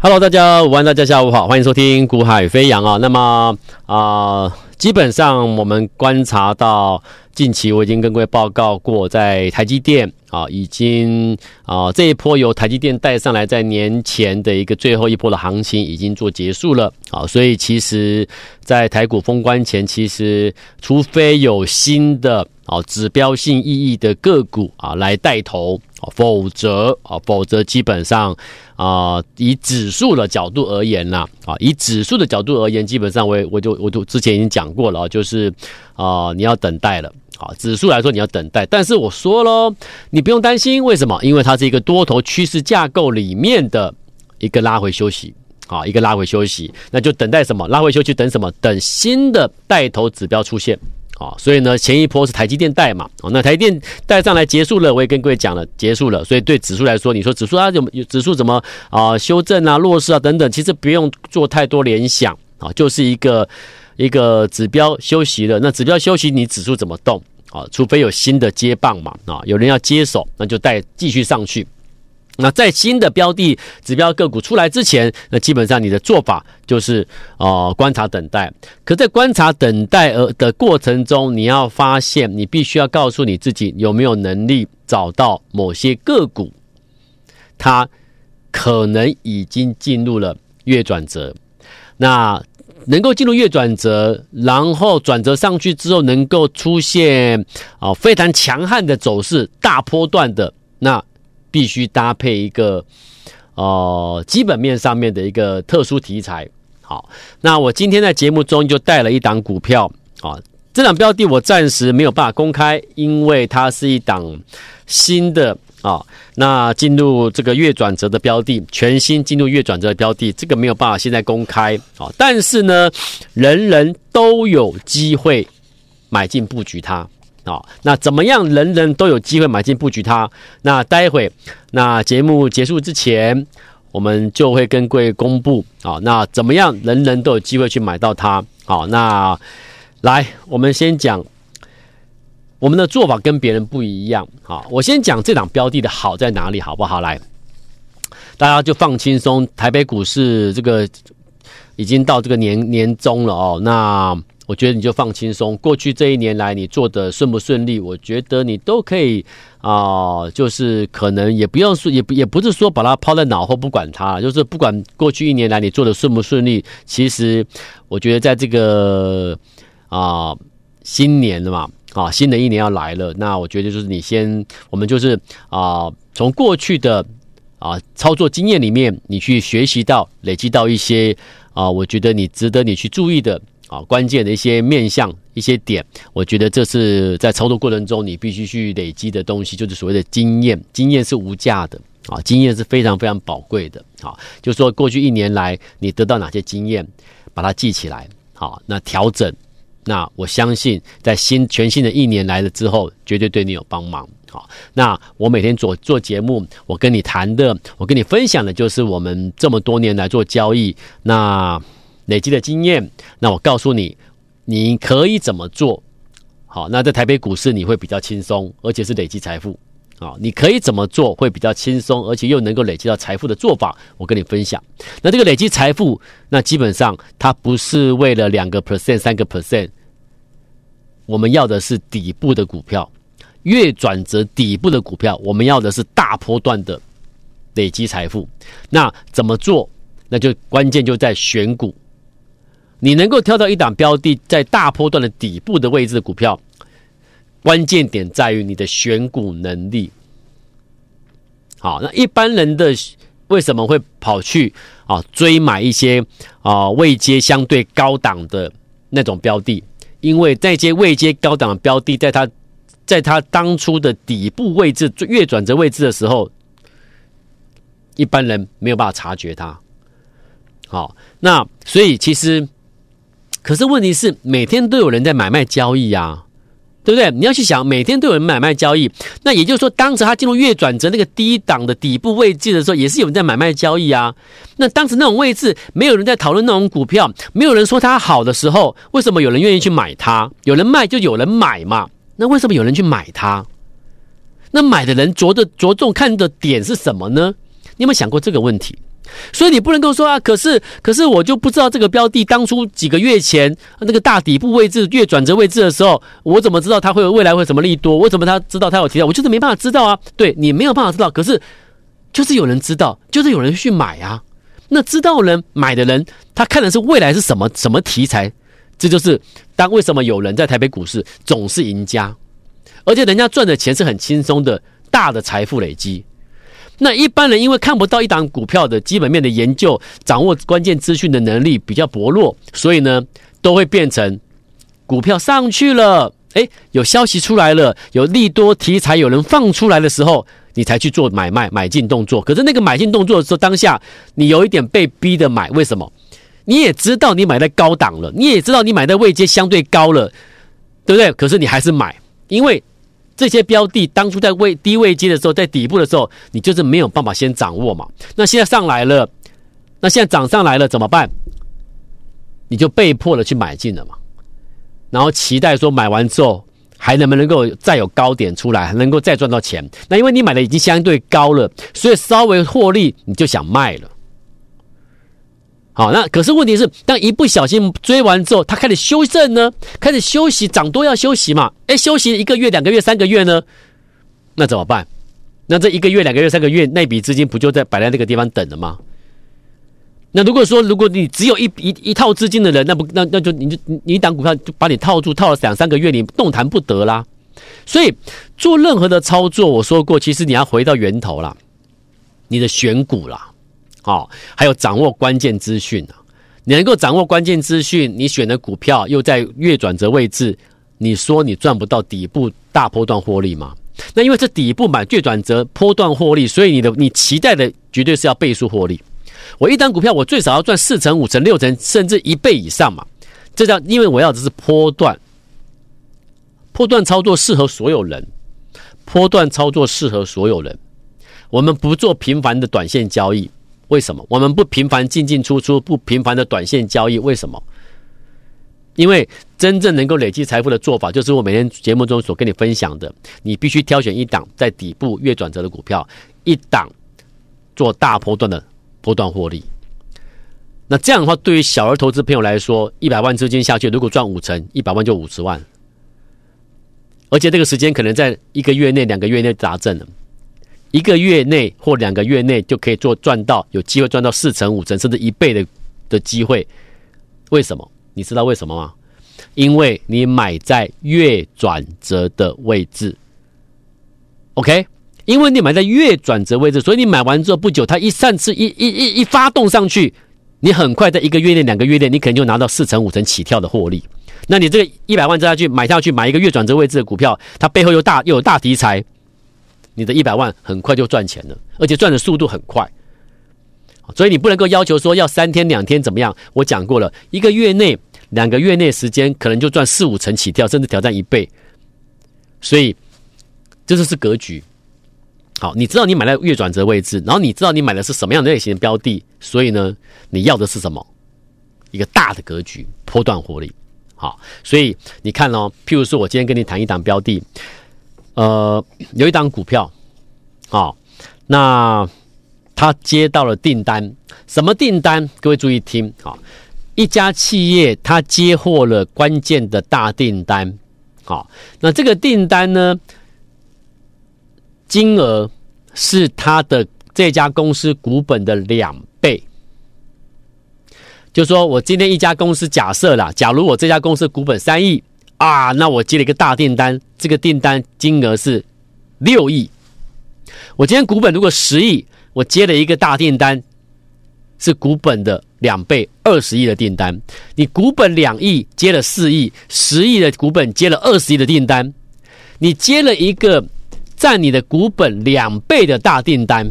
Hello，大家午安，大家下午好，欢迎收听《股海飞扬》啊。那么啊、基本上我们观察到，近期我已经跟各位报告过，在台积电啊，已经啊这一波由台积电带上来，在年前的一个最后一波的行情已经做结束了啊。所以其实，在台股封关前，其实除非有新的啊指标性意义的个股啊来带头。否则啊，否则基本上啊，以指数的角度而言呐，啊，以指数的角度而言，基本上我我就我就之前已经讲过了，就是啊，你要等待了啊，指数来说你要等待，但是我说喽，你不用担心，为什么？因为它是一个多头趋势架构里面的一个拉回休息啊，一个拉回休息，那就等待什么？拉回休息等什么？等新的带头指标出现。啊，所以呢，前一波是台积电带嘛，哦，那台积电带上来结束了，我也跟各位讲了，结束了。所以对指数来说，你说指数它怎么指数怎么啊修正啊弱势啊等等，其实不用做太多联想啊，就是一个一个指标休息了。那指标休息，你指数怎么动啊？除非有新的接棒嘛，啊，有人要接手，那就带继续上去。那在新的标的指标个股出来之前，那基本上你的做法就是呃观察等待。可在观察等待呃的过程中，你要发现，你必须要告诉你自己有没有能力找到某些个股，它可能已经进入了月转折。那能够进入月转折，然后转折上去之后，能够出现啊非常强悍的走势，大波段的那。必须搭配一个，呃，基本面上面的一个特殊题材。好，那我今天在节目中就带了一档股票啊，这档标的我暂时没有办法公开，因为它是一档新的啊，那进入这个月转折的标的，全新进入月转折的标的，这个没有办法现在公开啊。但是呢，人人都有机会买进布局它。哦，那怎么样？人人都有机会买进布局它。那待会，那节目结束之前，我们就会跟各位公布。好，那怎么样？人人都有机会去买到它。好，那来，我们先讲我们的做法跟别人不一样。好，我先讲这档标的的好在哪里，好不好？来，大家就放轻松。台北股市这个已经到这个年年终了哦。那我觉得你就放轻松。过去这一年来，你做的顺不顺利？我觉得你都可以啊、就是可能也不用说，也不也不是说把它抛在脑后不管它，就是不管过去一年来你做的顺不顺利，其实我觉得在这个啊、新年了嘛，啊新的一年要来了，那我觉得就是你先，我们就是啊、从过去的啊、操作经验里面，你去学习到、累积到一些啊、我觉得你值得你去注意的。啊，关键的一些面向、一些点，我觉得这是在操作过程中你必须去累积的东西，就是所谓的经验。经验是无价的啊，经验是非常非常宝贵的。好，就说过去一年来你得到哪些经验，把它记起来。好，那调整，那我相信在新全新的一年来了之后，绝对对你有帮忙。好，那我每天做做节目，我跟你谈的，我跟你分享的就是我们这么多年来做交易那。累积的经验，那我告诉你，你可以怎么做？好，那在台北股市你会比较轻松，而且是累积财富。好，你可以怎么做会比较轻松，而且又能够累积到财富的做法，我跟你分享。那这个累积财富，那基本上它不是为了两个 percent、三个 percent，我们要的是底部的股票，越转折底部的股票，我们要的是大波段的累积财富。那怎么做？那就关键就在选股。你能够挑到一档标的在大波段的底部的位置的股票，关键点在于你的选股能力。好，那一般人的为什么会跑去啊追买一些啊位阶相对高档的那种标的？因为在这些位阶高档的标的，在它在它当初的底部位置越转折位置的时候，一般人没有办法察觉它。好，那所以其实。可是问题是，每天都有人在买卖交易呀，对不对？你要去想，每天都有人买卖交易，那也就是说，当时他进入月转折那个低档的底部位置的时候，也是有人在买卖交易啊。那当时那种位置，没有人在讨论那种股票，没有人说它好的时候，为什么有人愿意去买它？有人卖就有人买嘛。那为什么有人去买它？那买的人着的着重看的点是什么呢？你有没有想过这个问题？所以你不能够说啊，可是可是我就不知道这个标的当初几个月前那个大底部位置、月转折位置的时候，我怎么知道它会有未来会什么利多？我怎么他知道它有提到？我就是没办法知道啊。对，你没有办法知道，可是就是有人知道，就是有人去买啊。那知道人买的人，他看的是未来是什么什么题材，这就是当为什么有人在台北股市总是赢家，而且人家赚的钱是很轻松的，大的财富累积。那一般人因为看不到一档股票的基本面的研究，掌握关键资讯的能力比较薄弱，所以呢，都会变成股票上去了，诶，有消息出来了，有利多题材，有人放出来的时候，你才去做买卖买进动作。可是那个买进动作的时候，当下你有一点被逼的买，为什么？你也知道你买在高档了，你也知道你买在位阶相对高了，对不对？可是你还是买，因为。这些标的当初在位低位接的时候，在底部的时候，你就是没有办法先掌握嘛。那现在上来了，那现在涨上来了怎么办？你就被迫的去买进了嘛。然后期待说买完之后还能不能够再有高点出来，还能够再赚到钱。那因为你买的已经相对高了，所以稍微获利你就想卖了。好，那可是问题是，当一不小心追完之后，他开始修正呢，开始休息，涨多要休息嘛？哎，休息一个月、两个月、三个月呢？那怎么办？那这一个月、两个月、三个月，那笔资金不就在摆在那个地方等了吗？那如果说，如果你只有一一一套资金的人，那不那那就你就你一档股票就把你套住，套了两三个月，你动弹不得啦。所以做任何的操作，我说过，其实你要回到源头啦，你的选股啦。哦，还有掌握关键资讯啊！你能够掌握关键资讯，你选的股票又在月转折位置，你说你赚不到底部大波段获利吗？那因为这底部买月转折波段获利，所以你的你期待的绝对是要倍数获利。我一单股票，我最少要赚四成、五成、六成，甚至一倍以上嘛！这叫因为我要的是波段，波段操作适合所有人，波段操作适合所有人。我们不做频繁的短线交易。为什么我们不频繁进进出出，不频繁的短线交易？为什么？因为真正能够累积财富的做法，就是我每天节目中所跟你分享的。你必须挑选一档在底部月转折的股票，一档做大波段的波段获利。那这样的话，对于小额投资朋友来说，一百万资金下去，如果赚五成，一百万就五十万，而且这个时间可能在一个月内、两个月内达阵了。一个月内或两个月内就可以做赚到，有机会赚到四成、五成甚至一倍的的机会。为什么？你知道为什么吗？因为你买在月转折的位置。OK，因为你买在月转折位置，所以你买完之后不久，它一上次一一一一发动上去，你很快在一个月内、两个月内，你可能就拿到四成、五成起跳的获利。那你这个一百万再下去买下去，买一个月转折位置的股票，它背后又大又有大题材。你的一百万很快就赚钱了，而且赚的速度很快，所以你不能够要求说要三天两天怎么样。我讲过了，一个月内、两个月内时间可能就赚四五成起跳，甚至挑战一倍。所以这就是格局。好，你知道你买了月转折位置，然后你知道你买的是什么样的类型的标的，所以呢，你要的是什么？一个大的格局，波段获利。好，所以你看哦，譬如说我今天跟你谈一档标的。呃，有一档股票，好，那他接到了订单，什么订单？各位注意听，好，一家企业他接获了关键的大订单，好，那这个订单呢，金额是他的这家公司股本的两倍，就说我今天一家公司假设啦，假如我这家公司股本三亿。啊，那我接了一个大订单，这个订单金额是六亿。我今天股本如果十亿，我接了一个大订单，是股本的两倍，二十亿的订单。你股本两亿，接了四亿，十亿的股本接了二十亿的订单，你接了一个占你的股本两倍的大订单，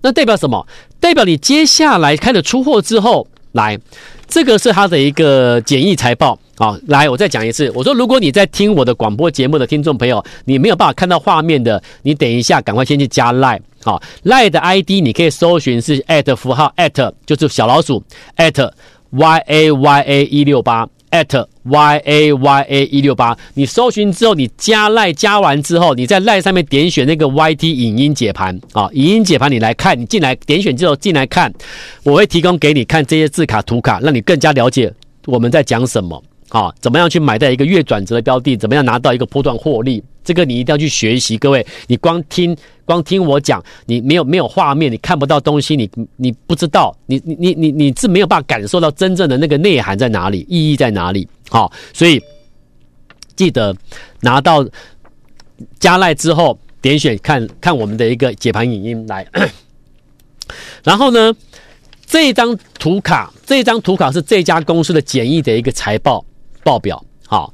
那代表什么？代表你接下来开始出货之后，来，这个是他的一个简易财报。好，来，我再讲一次。我说，如果你在听我的广播节目的听众朋友，你没有办法看到画面的，你等一下赶快先去加 Line。好，Line 的 ID 你可以搜寻是 at 符号 at 就是小老鼠 at y a y a 一六八 at Y A Y A 一六八，你搜寻之后，你加赖加完之后，你在赖上面点选那个 Y T 影音解盘。啊，影音解盘你来看，你进来点选之后进来看，我会提供给你看这些字卡图卡，让你更加了解我们在讲什么。啊，怎么样去买到一个月转折的标的，怎么样拿到一个波段获利，这个你一定要去学习。各位，你光听光听我讲，你没有没有画面，你看不到东西，你你不知道，你你你你你是没有办法感受到真正的那个内涵在哪里，意义在哪里。好，所以记得拿到加赖之后，点选看看我们的一个解盘影音来。然后呢，这张图卡，这张图卡是这家公司的简易的一个财报报表。好，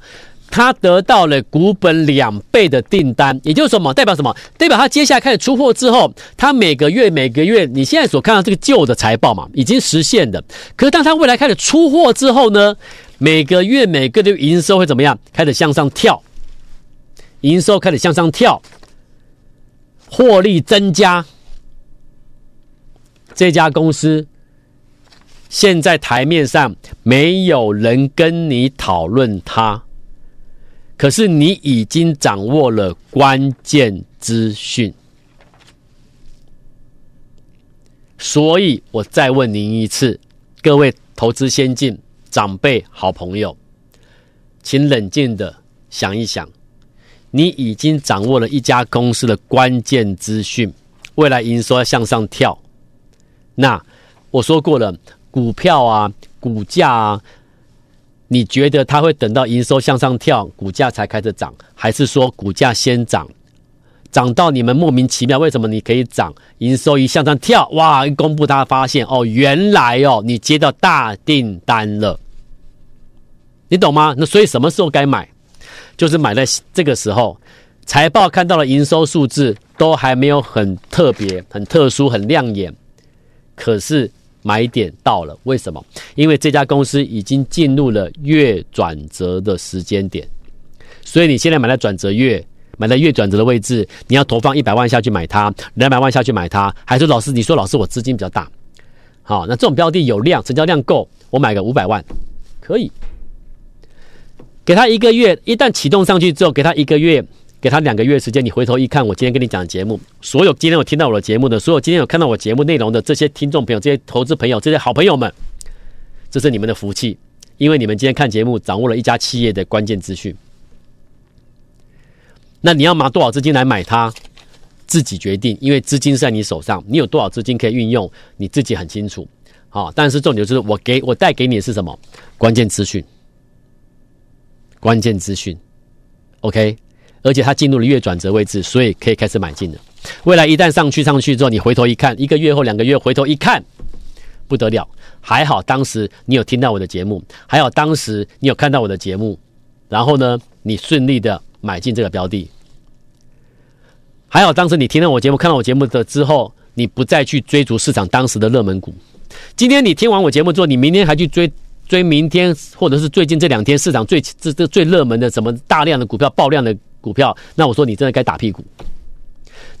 他得到了股本两倍的订单，也就是什么？代表什么？代表他接下来开始出货之后，他每个月每个月，你现在所看到这个旧的财报嘛，已经实现的。可是当他未来开始出货之后呢？每个月每个月营收会怎么样？开始向上跳，营收开始向上跳，获利增加。这家公司现在台面上没有人跟你讨论它，可是你已经掌握了关键资讯，所以我再问您一次，各位投资先进。长辈、好朋友，请冷静的想一想，你已经掌握了一家公司的关键资讯，未来营收要向上跳。那我说过了，股票啊，股价啊，你觉得它会等到营收向上跳，股价才开始涨，还是说股价先涨？涨到你们莫名其妙，为什么你可以涨？营收一向上跳，哇！一公布，大家发现哦，原来哦，你接到大订单了，你懂吗？那所以什么时候该买？就是买在这个时候，财报看到了营收数字都还没有很特别、很特殊、很亮眼，可是买点到了。为什么？因为这家公司已经进入了月转折的时间点，所以你现在买在转折月。买在月转折的位置，你要投放一百万下去买它，两百万下去买它，还是老师？你说老师，我资金比较大，好，那这种标的有量，成交量够，我买个五百万，可以。给他一个月，一旦启动上去之后，给他一个月，给他两个月时间，你回头一看，我今天跟你讲节目，所有今天有听到我的节目的，所有今天有看到我节目内容的这些听众朋友、这些投资朋友、这些好朋友们，这是你们的福气，因为你们今天看节目，掌握了一家企业的关键资讯。那你要拿多少资金来买它，自己决定，因为资金是在你手上，你有多少资金可以运用，你自己很清楚。好，但是重点就是我给我带给你的是什么？关键资讯，关键资讯，OK。而且它进入了月转折位置，所以可以开始买进了。未来一旦上去上去之后，你回头一看，一个月后两个月回头一看，不得了。还好当时你有听到我的节目，还好当时你有看到我的节目，然后呢，你顺利的。买进这个标的，还好当时你听到我节目、看到我节目的之后，你不再去追逐市场当时的热门股。今天你听完我节目之后，你明天还去追追明天或者是最近这两天市场最这这最热门的什么大量的股票、爆量的股票，那我说你真的该打屁股。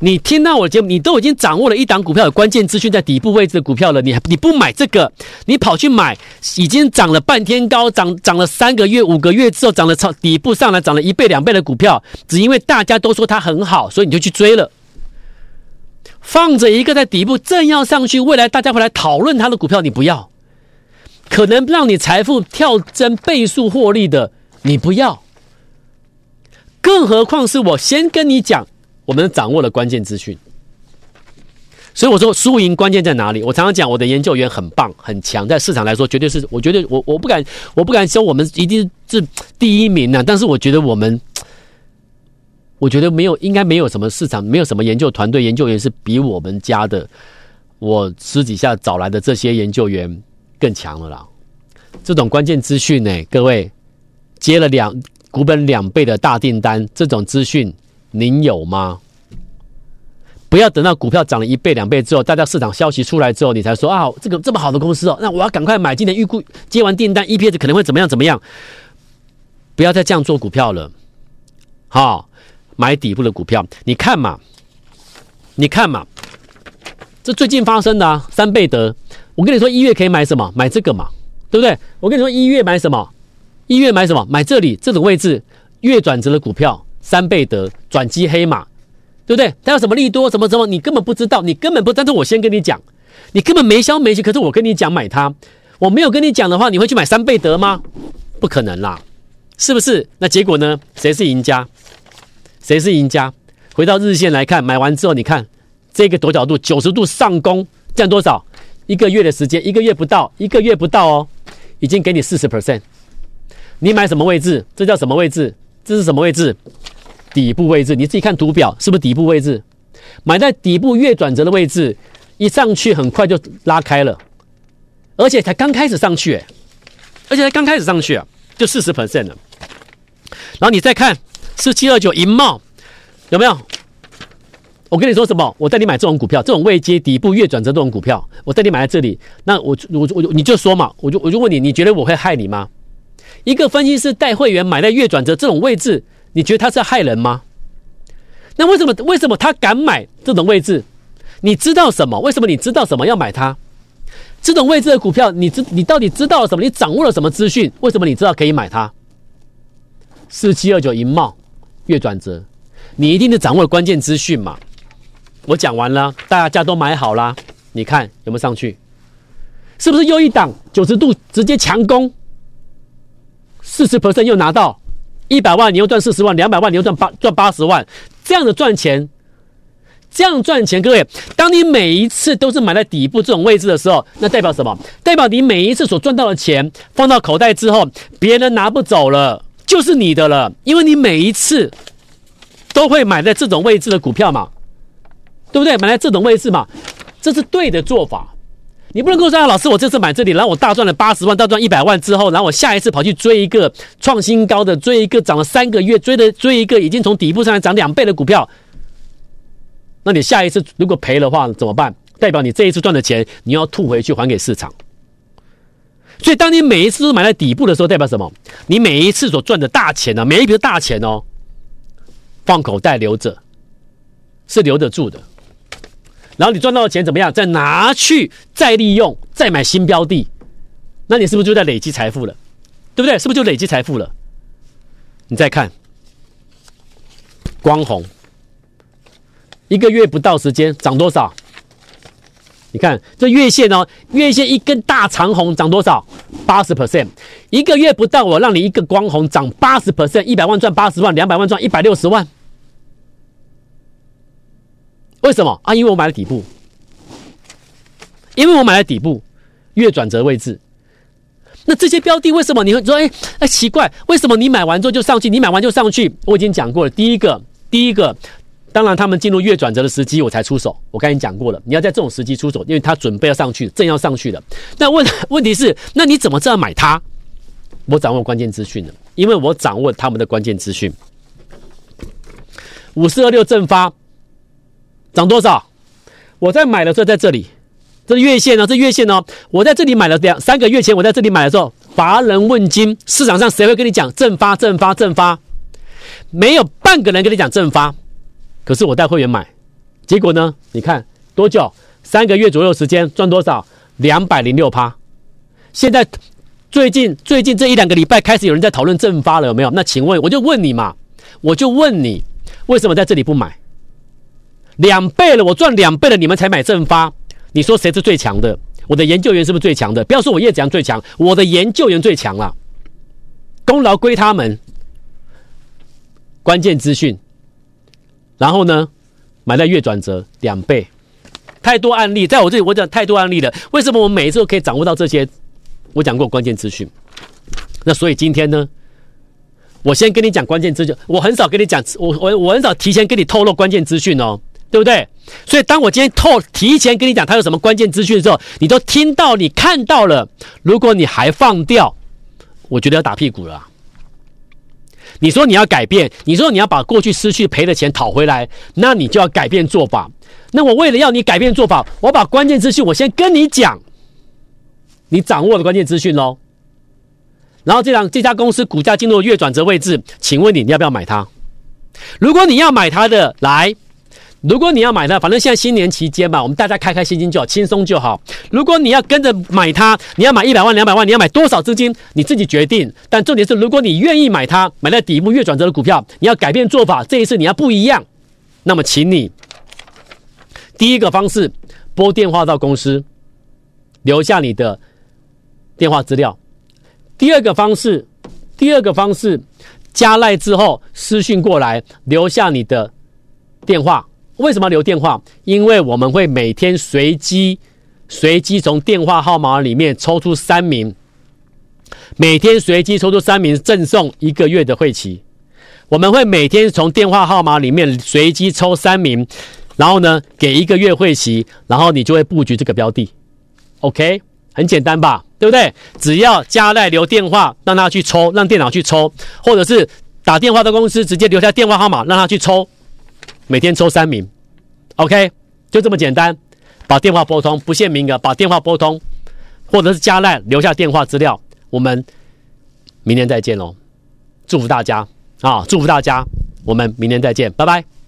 你听到我的节目，你都已经掌握了一档股票的关键资讯在底部位置的股票了，你还你不买这个，你跑去买已经涨了半天高，涨涨了三个月、五个月之后涨了超底部上来涨了一倍、两倍的股票，只因为大家都说它很好，所以你就去追了。放着一个在底部正要上去，未来大家会来讨论它的股票，你不要，可能让你财富跳增倍数获利的，你不要。更何况是我先跟你讲。我们掌握了关键资讯，所以我说输赢关键在哪里？我常常讲我的研究员很棒很强，在市场来说绝对是，我觉得我我不敢我不敢说我们一定是第一名呢、但是我觉得我们，我觉得没有应该没有什么市场没有什么研究团队研究员是比我们家的我私底下找来的这些研究员更强了啦。这种关键资讯呢，各位接了两股本两倍的大订单，这种资讯。您有吗？不要等到股票涨了一倍两倍之后，大家市场消息出来之后，你才说啊，这个这么好的公司哦，那我要赶快买。今年预估接完订单，EPS 可能会怎么样怎么样？不要再这样做股票了。好，买底部的股票，你看嘛，你看嘛，这最近发生的啊，三倍得。我跟你说，一月可以买什么？买这个嘛，对不对？我跟你说，一月买什么？一月买什么？买这里这种位置月转折的股票，三倍得转机黑马，对不对？它有什么利多？什么什么？你根本不知道，你根本不。但是我先跟你讲，你根本没消没息。可是我跟你讲买它，我没有跟你讲的话，你会去买三倍得吗？不可能啦，是不是？那结果呢？谁是赢家？谁是赢家？回到日线来看，买完之后，你看这个多角度九十度上攻，降多少？一个月的时间，一个月不到，一个月不到哦，已经给你四十 percent。你买什么位置？这叫什么位置？这是什么位置？底部位置。你自己看图表，是不是底部位置？买在底部月转折的位置，一上去很快就拉开了，而且才刚开始上去，诶，而且才刚开始上去啊，就四十 percent 了。然后你再看四七二九银茂，有没有？我跟你说什么？我带你买这种股票，这种位阶底部月转折这种股票，我带你买在这里。那我我我你就说嘛，我就我就问你，你觉得我会害你吗？一个分析师带会员买在月转折这种位置，你觉得他是害人吗？那为什么为什么他敢买这种位置？你知道什么？为什么你知道什么要买它？这种位置的股票，你知你到底知道了什么？你掌握了什么资讯？为什么你知道可以买它？四七二九银茂月转折，你一定是掌握了关键资讯嘛？我讲完了，大家都买好了，你看有没有上去？是不是又一档九十度直接强攻？四十 percent 又拿到一百万，你又赚四十万；两百万，你又赚八赚八十万。这样的赚钱，这样赚钱，各位，当你每一次都是买在底部这种位置的时候，那代表什么？代表你每一次所赚到的钱放到口袋之后，别人拿不走了，就是你的了，因为你每一次都会买在这种位置的股票嘛，对不对？买在这种位置嘛，这是对的做法。你不能跟我说啊，老师，我这次买这里，然后我大赚了八十万，大赚一百万之后，然后我下一次跑去追一个创新高的，追一个涨了三个月，追的追一个已经从底部上来涨两倍的股票，那你下一次如果赔的话怎么办？代表你这一次赚的钱你要吐回去还给市场。所以当你每一次都买在底部的时候，代表什么？你每一次所赚的大钱呢、啊，每一笔大钱哦，放口袋留着，是留得住的。然后你赚到的钱怎么样？再拿去再利用，再买新标的，那你是不是就在累积财富了？对不对？是不是就累积财富了？你再看光弘，一个月不到时间涨多少？你看这月线哦，月线一根大长红涨多少？八十 percent，一个月不到，我让你一个光弘涨八十 percent，一百万赚八十万，两百万赚一百六十万。为什么啊？因为我买了底部，因为我买了底部月转折位置。那这些标的为什么你会说哎哎奇怪？为什么你买完之后就上去？你买完就上去？我已经讲过了。第一个，第一个，当然他们进入月转折的时机我才出手。我刚才讲过了，你要在这种时机出手，因为他准备要上去，正要上去了。那问 问题是，那你怎么这样买它？我掌握关键资讯了，因为我掌握他们的关键资讯。五四二六正发。涨多少？我在买的时候在这里，这月线呢、哦，这月线哦。我在这里买了两三个月前，我在这里买的时候，乏人问津，市场上谁会跟你讲正发正发正发？没有半个人跟你讲正发。可是我带会员买，结果呢？你看多久？三个月左右时间赚多少？两百零六趴。现在最近最近这一两个礼拜开始有人在讨论正发了，有没有？那请问我就问你嘛，我就问你，为什么在这里不买？两倍了，我赚两倍了，你们才买正发，你说谁是最强的？我的研究员是不是最强的？不要说我叶子阳最强，我的研究员最强了，功劳归他们。关键资讯，然后呢，买在月转折两倍，太多案例，在我这里我讲太多案例了。为什么我每一次都可以掌握到这些？我讲过关键资讯，那所以今天呢，我先跟你讲关键资讯，我很少跟你讲，我我我很少提前跟你透露关键资讯哦。对不对？所以当我今天透提前跟你讲他有什么关键资讯的时候，你都听到，你看到了。如果你还放掉，我觉得要打屁股了。你说你要改变，你说你要把过去失去赔的钱讨回来，那你就要改变做法。那我为了要你改变做法，我把关键资讯我先跟你讲，你掌握的关键资讯喽。然后这档这家公司股价进入月转折位置，请问你你要不要买它？如果你要买它的，来。如果你要买它，反正现在新年期间嘛，我们大家开开心心就好，轻松就好。如果你要跟着买它，你要买一百万、两百万，你要买多少资金，你自己决定。但重点是，如果你愿意买它，买在底部月转折的股票，你要改变做法，这一次你要不一样。那么，请你第一个方式拨电话到公司，留下你的电话资料；第二个方式，第二个方式加赖之后私讯过来，留下你的电话。为什么留电话？因为我们会每天随机、随机从电话号码里面抽出三名，每天随机抽出三名，赠送一个月的会期。我们会每天从电话号码里面随机抽三名，然后呢，给一个月会期，然后你就会布局这个标的。OK，很简单吧？对不对？只要加赖留电话，让他去抽，让电脑去抽，或者是打电话到公司直接留下电话号码，让他去抽。每天抽三名，OK，就这么简单。把电话拨通，不限名额，把电话拨通，或者是加赖留下电话资料。我们明天再见喽！祝福大家啊！祝福大家！我们明天再见，拜拜。